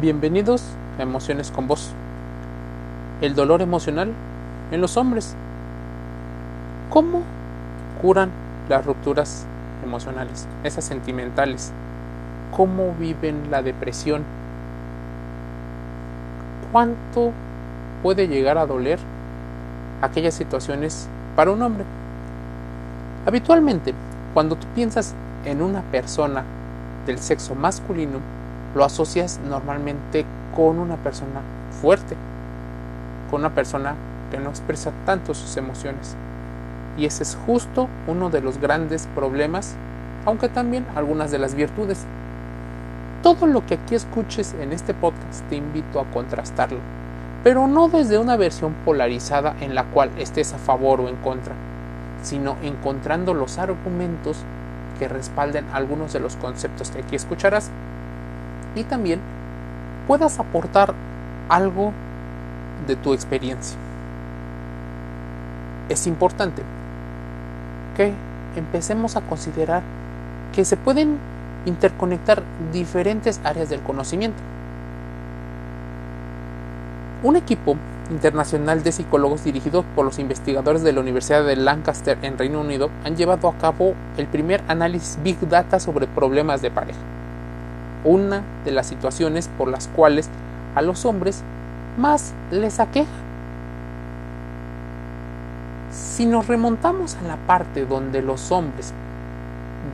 Bienvenidos a Emociones con Vos. El dolor emocional en los hombres. ¿Cómo curan las rupturas emocionales, esas sentimentales? ¿Cómo viven la depresión? ¿Cuánto puede llegar a doler aquellas situaciones para un hombre? Habitualmente, cuando tú piensas en una persona del sexo masculino, lo asocias normalmente con una persona fuerte, con una persona que no expresa tanto sus emociones. Y ese es justo uno de los grandes problemas, aunque también algunas de las virtudes. Todo lo que aquí escuches en este podcast te invito a contrastarlo, pero no desde una versión polarizada en la cual estés a favor o en contra, sino encontrando los argumentos que respalden algunos de los conceptos que aquí escucharás y también puedas aportar algo de tu experiencia. Es importante que empecemos a considerar que se pueden interconectar diferentes áreas del conocimiento. Un equipo internacional de psicólogos dirigido por los investigadores de la Universidad de Lancaster en Reino Unido han llevado a cabo el primer análisis Big Data sobre problemas de pareja una de las situaciones por las cuales a los hombres más les aqueja. Si nos remontamos a la parte donde los hombres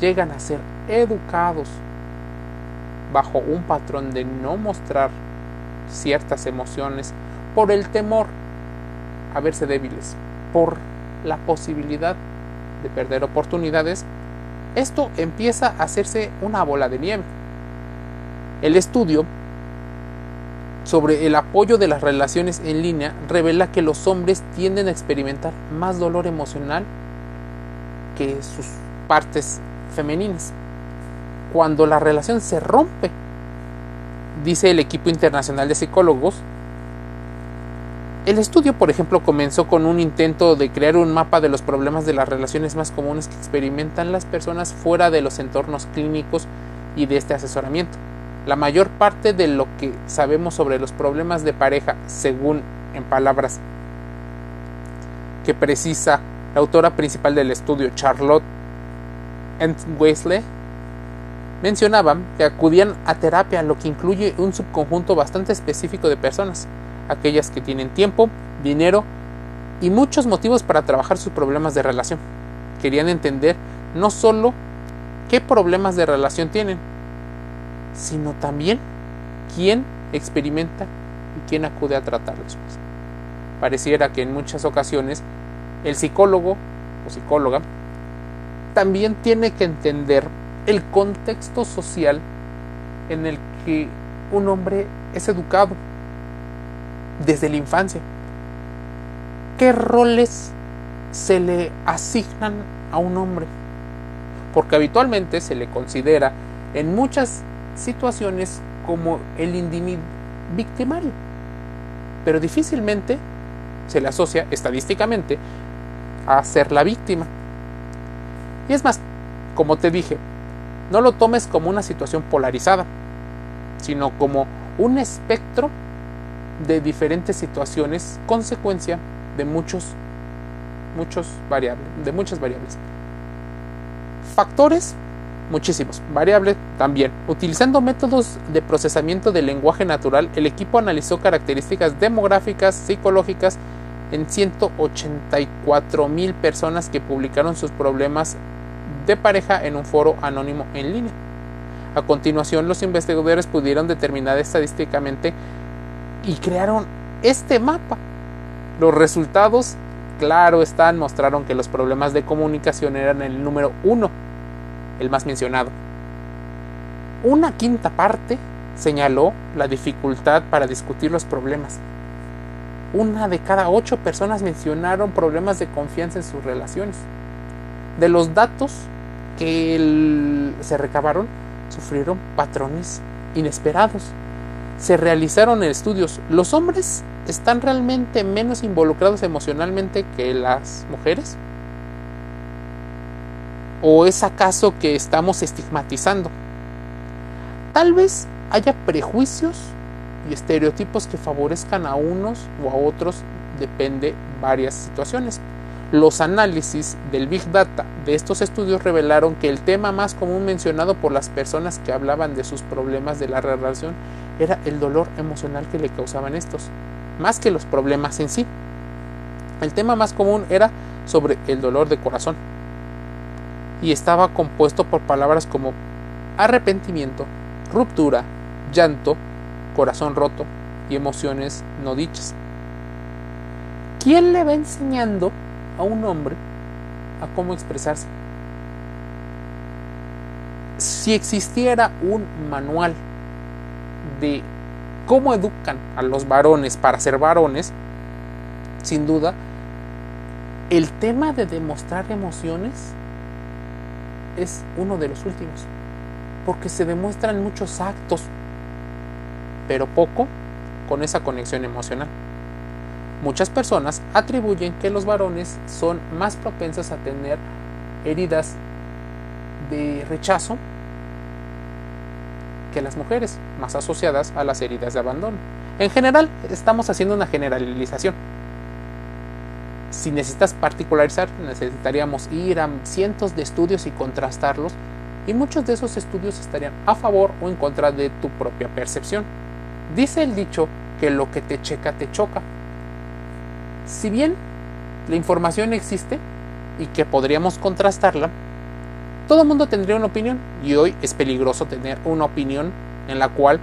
llegan a ser educados bajo un patrón de no mostrar ciertas emociones por el temor a verse débiles, por la posibilidad de perder oportunidades, esto empieza a hacerse una bola de nieve el estudio sobre el apoyo de las relaciones en línea revela que los hombres tienden a experimentar más dolor emocional que sus partes femeninas. Cuando la relación se rompe, dice el equipo internacional de psicólogos, el estudio, por ejemplo, comenzó con un intento de crear un mapa de los problemas de las relaciones más comunes que experimentan las personas fuera de los entornos clínicos y de este asesoramiento. La mayor parte de lo que sabemos sobre los problemas de pareja, según en palabras que precisa la autora principal del estudio, Charlotte Entwistle, mencionaba que acudían a terapia, lo que incluye un subconjunto bastante específico de personas, aquellas que tienen tiempo, dinero y muchos motivos para trabajar sus problemas de relación. Querían entender no solo qué problemas de relación tienen, sino también quién experimenta y quién acude a tratarlos. Pareciera que en muchas ocasiones el psicólogo o psicóloga también tiene que entender el contexto social en el que un hombre es educado desde la infancia. ¿Qué roles se le asignan a un hombre? Porque habitualmente se le considera en muchas situaciones como el individuo victimario, pero difícilmente se le asocia estadísticamente a ser la víctima. Y es más, como te dije, no lo tomes como una situación polarizada, sino como un espectro de diferentes situaciones, consecuencia de muchos, muchos variables, de muchas variables. Factores muchísimos. Variables también. Utilizando métodos de procesamiento del lenguaje natural, el equipo analizó características demográficas, psicológicas en 184 mil personas que publicaron sus problemas de pareja en un foro anónimo en línea. A continuación, los investigadores pudieron determinar estadísticamente y crearon este mapa. Los resultados, claro están, mostraron que los problemas de comunicación eran el número uno el más mencionado. Una quinta parte señaló la dificultad para discutir los problemas. Una de cada ocho personas mencionaron problemas de confianza en sus relaciones. De los datos que se recabaron, sufrieron patrones inesperados. Se realizaron estudios. ¿Los hombres están realmente menos involucrados emocionalmente que las mujeres? ¿O es acaso que estamos estigmatizando? Tal vez haya prejuicios y estereotipos que favorezcan a unos o a otros depende varias situaciones. Los análisis del Big Data de estos estudios revelaron que el tema más común mencionado por las personas que hablaban de sus problemas de la relación era el dolor emocional que le causaban estos, más que los problemas en sí. El tema más común era sobre el dolor de corazón y estaba compuesto por palabras como arrepentimiento, ruptura, llanto, corazón roto y emociones no dichas. ¿Quién le va enseñando a un hombre a cómo expresarse? Si existiera un manual de cómo educan a los varones para ser varones, sin duda, el tema de demostrar emociones es uno de los últimos, porque se demuestran muchos actos, pero poco con esa conexión emocional. Muchas personas atribuyen que los varones son más propensos a tener heridas de rechazo que las mujeres, más asociadas a las heridas de abandono. En general, estamos haciendo una generalización. Si necesitas particularizar, necesitaríamos ir a cientos de estudios y contrastarlos, y muchos de esos estudios estarían a favor o en contra de tu propia percepción. Dice el dicho que lo que te checa te choca. Si bien la información existe y que podríamos contrastarla, todo el mundo tendría una opinión y hoy es peligroso tener una opinión en la cual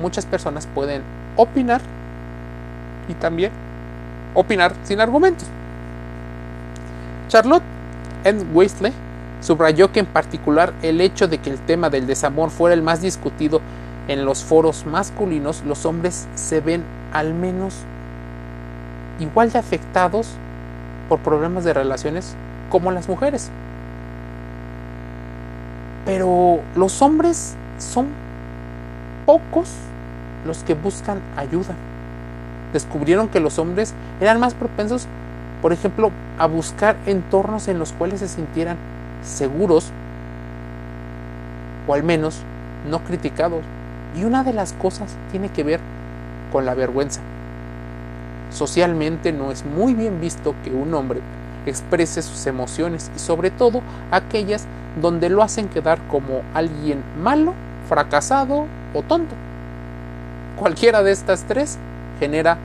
muchas personas pueden opinar y también opinar sin argumentos. Charlotte N. Weasley subrayó que en particular el hecho de que el tema del desamor fuera el más discutido en los foros masculinos, los hombres se ven al menos igual de afectados por problemas de relaciones como las mujeres. Pero los hombres son pocos los que buscan ayuda. Descubrieron que los hombres eran más propensos, por ejemplo, a buscar entornos en los cuales se sintieran seguros o al menos no criticados. Y una de las cosas tiene que ver con la vergüenza. Socialmente no es muy bien visto que un hombre exprese sus emociones y sobre todo aquellas donde lo hacen quedar como alguien malo, fracasado o tonto. Cualquiera de estas tres genera,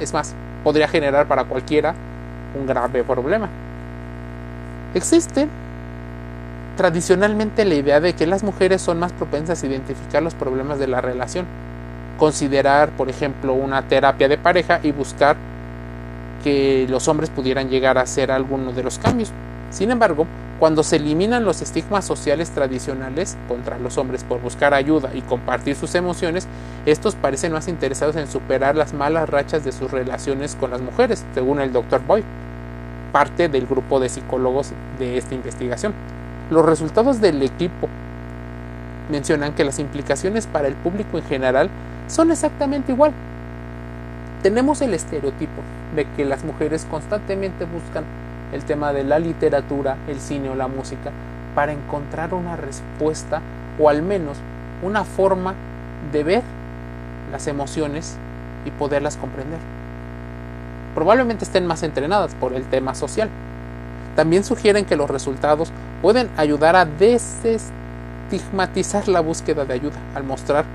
es más, podría generar para cualquiera un grave problema. Existe tradicionalmente la idea de que las mujeres son más propensas a identificar los problemas de la relación considerar, por ejemplo, una terapia de pareja y buscar que los hombres pudieran llegar a hacer alguno de los cambios. Sin embargo, cuando se eliminan los estigmas sociales tradicionales contra los hombres por buscar ayuda y compartir sus emociones, estos parecen más interesados en superar las malas rachas de sus relaciones con las mujeres, según el Dr. Boyd, parte del grupo de psicólogos de esta investigación. Los resultados del equipo mencionan que las implicaciones para el público en general son exactamente igual. Tenemos el estereotipo de que las mujeres constantemente buscan el tema de la literatura, el cine o la música para encontrar una respuesta o al menos una forma de ver las emociones y poderlas comprender. Probablemente estén más entrenadas por el tema social. También sugieren que los resultados pueden ayudar a desestigmatizar la búsqueda de ayuda al mostrar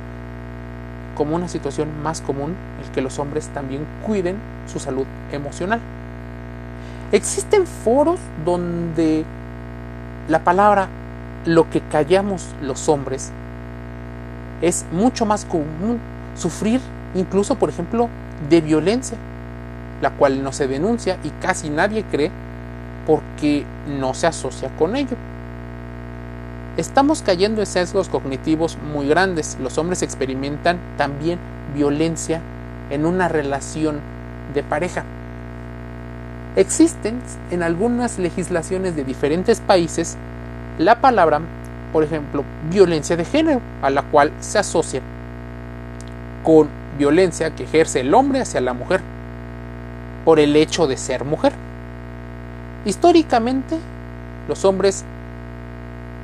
como una situación más común el que los hombres también cuiden su salud emocional. Existen foros donde la palabra lo que callamos los hombres es mucho más común sufrir incluso por ejemplo de violencia, la cual no se denuncia y casi nadie cree porque no se asocia con ello. Estamos cayendo en sesgos cognitivos muy grandes. Los hombres experimentan también violencia en una relación de pareja. Existen en algunas legislaciones de diferentes países la palabra, por ejemplo, violencia de género, a la cual se asocia con violencia que ejerce el hombre hacia la mujer por el hecho de ser mujer. Históricamente, los hombres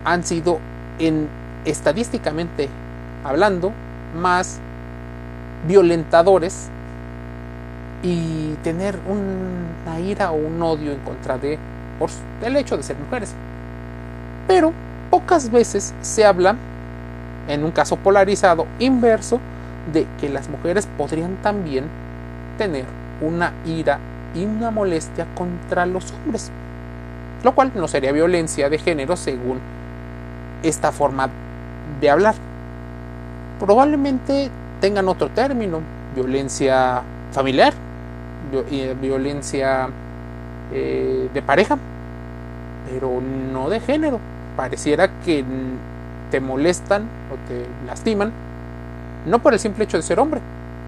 han sido en estadísticamente hablando más violentadores y tener una ira o un odio en contra de por el hecho de ser mujeres. Pero pocas veces se habla, en un caso polarizado inverso, de que las mujeres podrían también tener una ira y una molestia contra los hombres, lo cual no sería violencia de género según esta forma de hablar. Probablemente tengan otro término, violencia familiar, eh, violencia eh, de pareja, pero no de género. Pareciera que te molestan o te lastiman, no por el simple hecho de ser hombre,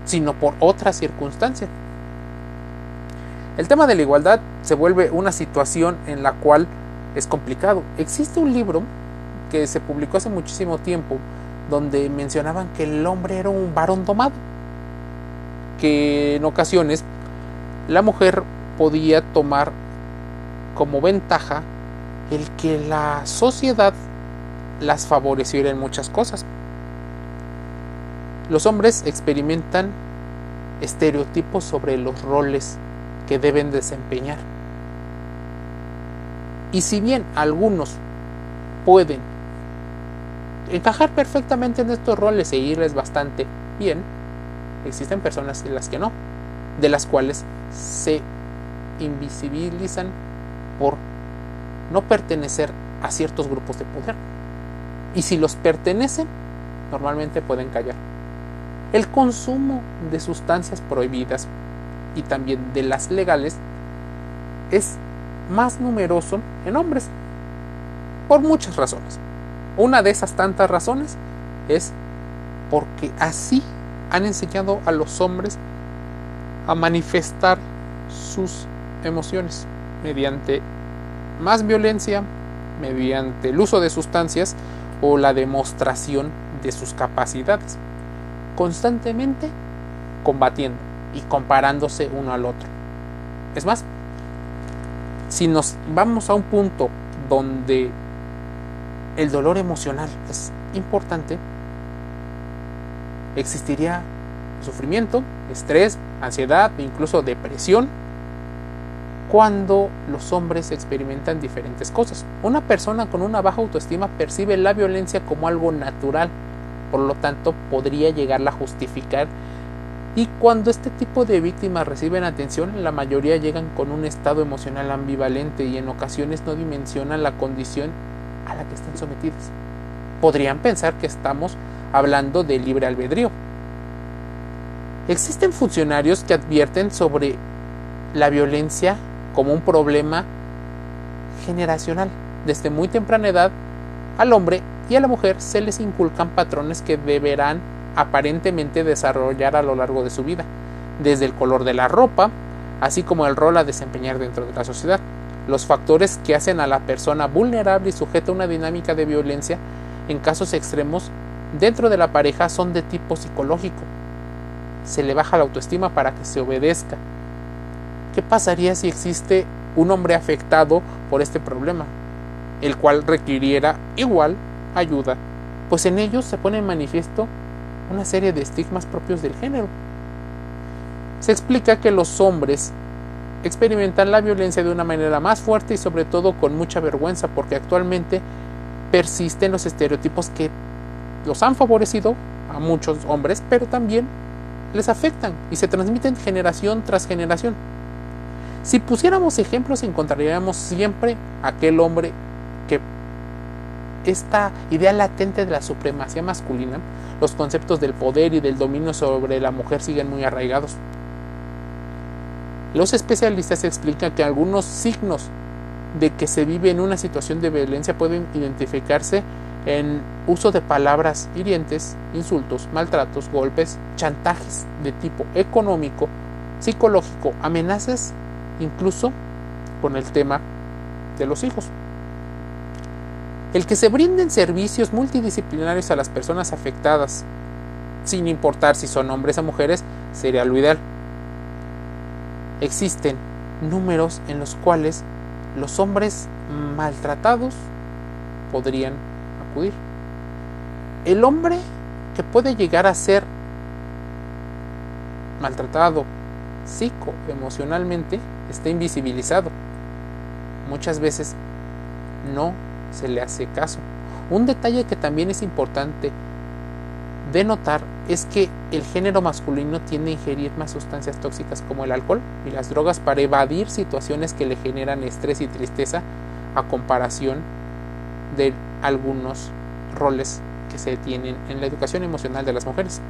sino por otras circunstancias. El tema de la igualdad se vuelve una situación en la cual es complicado. Existe un libro que se publicó hace muchísimo tiempo donde mencionaban que el hombre era un varón domado, que en ocasiones la mujer podía tomar como ventaja el que la sociedad las favoreciera en muchas cosas. Los hombres experimentan estereotipos sobre los roles que deben desempeñar. Y si bien algunos pueden encajar perfectamente en estos roles e irles bastante bien, existen personas en las que no, de las cuales se invisibilizan por no pertenecer a ciertos grupos de poder. Y si los pertenecen, normalmente pueden callar. El consumo de sustancias prohibidas y también de las legales es más numeroso en hombres por muchas razones. Una de esas tantas razones es porque así han enseñado a los hombres a manifestar sus emociones mediante más violencia, mediante el uso de sustancias o la demostración de sus capacidades, constantemente combatiendo y comparándose uno al otro. Es más, si nos vamos a un punto donde el dolor emocional es importante, existiría sufrimiento, estrés, ansiedad e incluso depresión cuando los hombres experimentan diferentes cosas. Una persona con una baja autoestima percibe la violencia como algo natural, por lo tanto podría llegarla a justificar y cuando este tipo de víctimas reciben atención, la mayoría llegan con un estado emocional ambivalente y en ocasiones no dimensionan la condición a la que están sometidas. Podrían pensar que estamos hablando de libre albedrío. Existen funcionarios que advierten sobre la violencia como un problema generacional. Desde muy temprana edad, al hombre y a la mujer se les inculcan patrones que deberán aparentemente desarrollar a lo largo de su vida, desde el color de la ropa, así como el rol a desempeñar dentro de la sociedad. Los factores que hacen a la persona vulnerable y sujeta a una dinámica de violencia en casos extremos dentro de la pareja son de tipo psicológico. Se le baja la autoestima para que se obedezca. ¿Qué pasaría si existe un hombre afectado por este problema, el cual requiriera igual ayuda? Pues en ellos se pone en manifiesto una serie de estigmas propios del género. Se explica que los hombres experimentan la violencia de una manera más fuerte y sobre todo con mucha vergüenza porque actualmente persisten los estereotipos que los han favorecido a muchos hombres, pero también les afectan y se transmiten generación tras generación. Si pusiéramos ejemplos encontraríamos siempre aquel hombre que esta idea latente de la supremacía masculina los conceptos del poder y del dominio sobre la mujer siguen muy arraigados. Los especialistas explican que algunos signos de que se vive en una situación de violencia pueden identificarse en uso de palabras hirientes, insultos, maltratos, golpes, chantajes de tipo económico, psicológico, amenazas, incluso con el tema de los hijos. El que se brinden servicios multidisciplinarios a las personas afectadas, sin importar si son hombres o mujeres, sería lo ideal. Existen números en los cuales los hombres maltratados podrían acudir. El hombre que puede llegar a ser maltratado psicoemocionalmente está invisibilizado. Muchas veces no se le hace caso. Un detalle que también es importante de notar es que el género masculino tiende a ingerir más sustancias tóxicas como el alcohol y las drogas para evadir situaciones que le generan estrés y tristeza a comparación de algunos roles que se tienen en la educación emocional de las mujeres.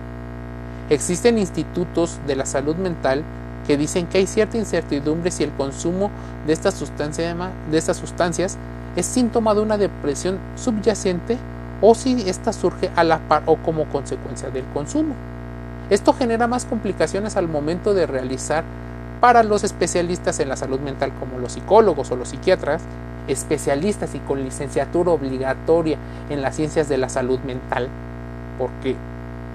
Existen institutos de la salud mental que dicen que hay cierta incertidumbre si el consumo de estas, de estas sustancias es síntoma de una depresión subyacente o si ésta surge a la par o como consecuencia del consumo. Esto genera más complicaciones al momento de realizar para los especialistas en la salud mental como los psicólogos o los psiquiatras, especialistas y con licenciatura obligatoria en las ciencias de la salud mental, porque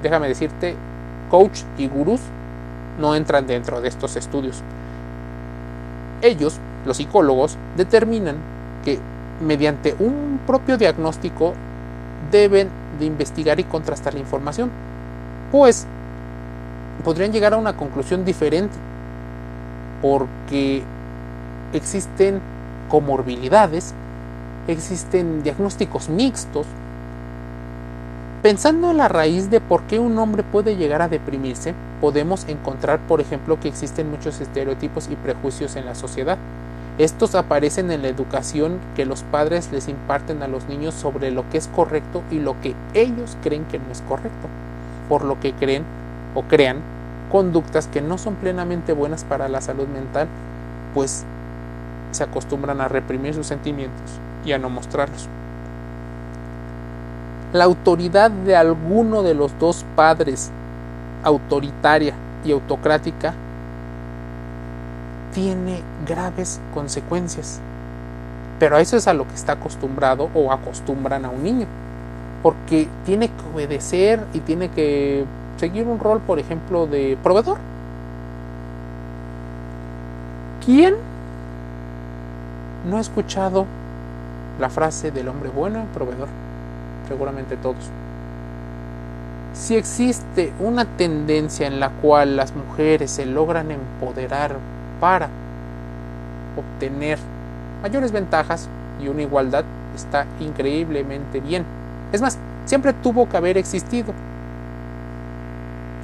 déjame decirte, coach y gurús no entran dentro de estos estudios. Ellos, los psicólogos, determinan que mediante un propio diagnóstico deben de investigar y contrastar la información, pues podrían llegar a una conclusión diferente, porque existen comorbilidades, existen diagnósticos mixtos. Pensando en la raíz de por qué un hombre puede llegar a deprimirse, podemos encontrar, por ejemplo, que existen muchos estereotipos y prejuicios en la sociedad. Estos aparecen en la educación que los padres les imparten a los niños sobre lo que es correcto y lo que ellos creen que no es correcto, por lo que creen o crean conductas que no son plenamente buenas para la salud mental, pues se acostumbran a reprimir sus sentimientos y a no mostrarlos. La autoridad de alguno de los dos padres, autoritaria y autocrática, tiene graves consecuencias. Pero eso es a lo que está acostumbrado o acostumbran a un niño. Porque tiene que obedecer y tiene que seguir un rol, por ejemplo, de proveedor. ¿Quién no ha escuchado la frase del hombre bueno y proveedor? Seguramente todos. Si existe una tendencia en la cual las mujeres se logran empoderar para obtener mayores ventajas y una igualdad está increíblemente bien. Es más, siempre tuvo que haber existido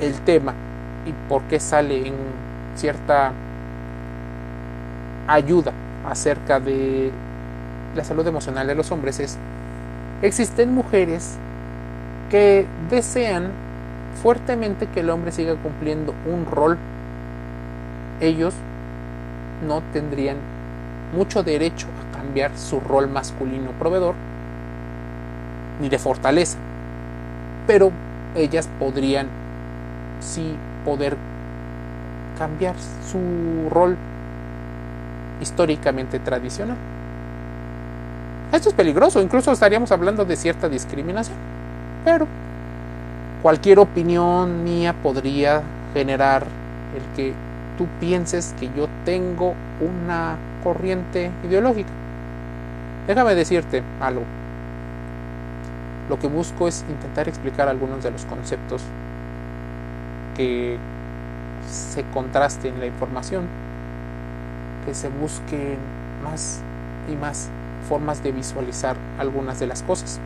el tema y por qué sale en cierta ayuda acerca de la salud emocional de los hombres es existen mujeres que desean fuertemente que el hombre siga cumpliendo un rol ellos no tendrían mucho derecho a cambiar su rol masculino proveedor ni de fortaleza. Pero ellas podrían sí poder cambiar su rol históricamente tradicional. Esto es peligroso, incluso estaríamos hablando de cierta discriminación. Pero cualquier opinión mía podría generar el que tú pienses que yo tengo una corriente ideológica. Déjame decirte algo. Lo que busco es intentar explicar algunos de los conceptos que se contrasten la información, que se busquen más y más formas de visualizar algunas de las cosas.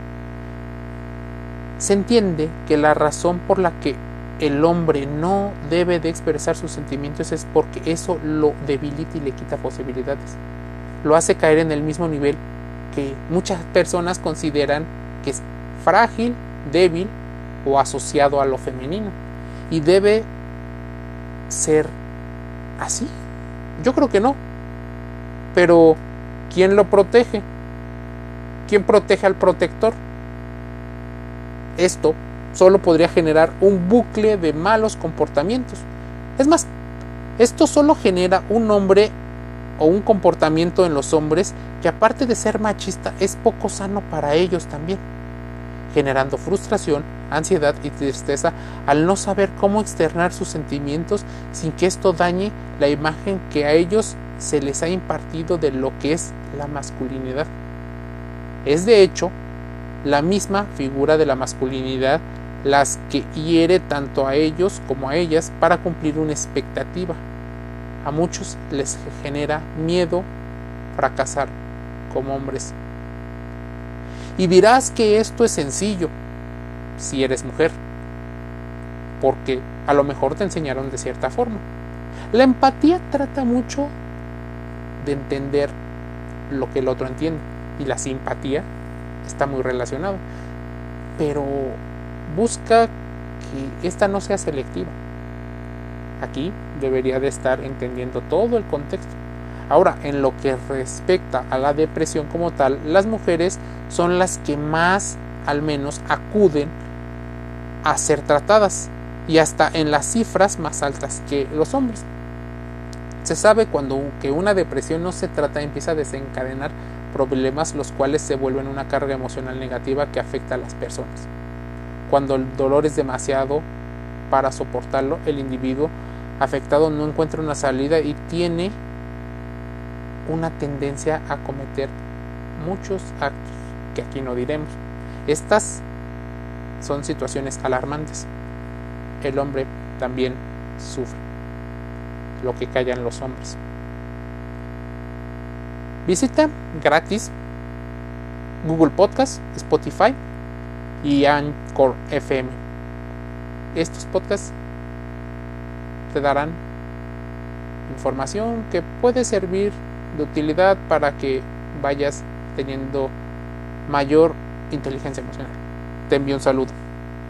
Se entiende que la razón por la que el hombre no debe de expresar sus sentimientos es porque eso lo debilita y le quita posibilidades. Lo hace caer en el mismo nivel que muchas personas consideran que es frágil, débil o asociado a lo femenino. Y debe ser así. Yo creo que no. Pero, ¿quién lo protege? ¿Quién protege al protector? Esto solo podría generar un bucle de malos comportamientos. Es más, esto solo genera un hombre o un comportamiento en los hombres que aparte de ser machista es poco sano para ellos también, generando frustración, ansiedad y tristeza al no saber cómo externar sus sentimientos sin que esto dañe la imagen que a ellos se les ha impartido de lo que es la masculinidad. Es de hecho la misma figura de la masculinidad las que hiere tanto a ellos como a ellas para cumplir una expectativa. A muchos les genera miedo fracasar como hombres. Y dirás que esto es sencillo si eres mujer, porque a lo mejor te enseñaron de cierta forma. La empatía trata mucho de entender lo que el otro entiende y la simpatía está muy relacionada. Pero busca que esta no sea selectiva. Aquí debería de estar entendiendo todo el contexto. Ahora, en lo que respecta a la depresión como tal, las mujeres son las que más, al menos, acuden a ser tratadas y hasta en las cifras más altas que los hombres. Se sabe cuando que una depresión no se trata empieza a desencadenar problemas los cuales se vuelven una carga emocional negativa que afecta a las personas. Cuando el dolor es demasiado para soportarlo, el individuo afectado no encuentra una salida y tiene una tendencia a cometer muchos actos que aquí no diremos. Estas son situaciones alarmantes. El hombre también sufre lo que callan los hombres. Visita gratis Google Podcast, Spotify y Anchor FM. Estos podcasts te darán información que puede servir de utilidad para que vayas teniendo mayor inteligencia emocional. Te envío un saludo.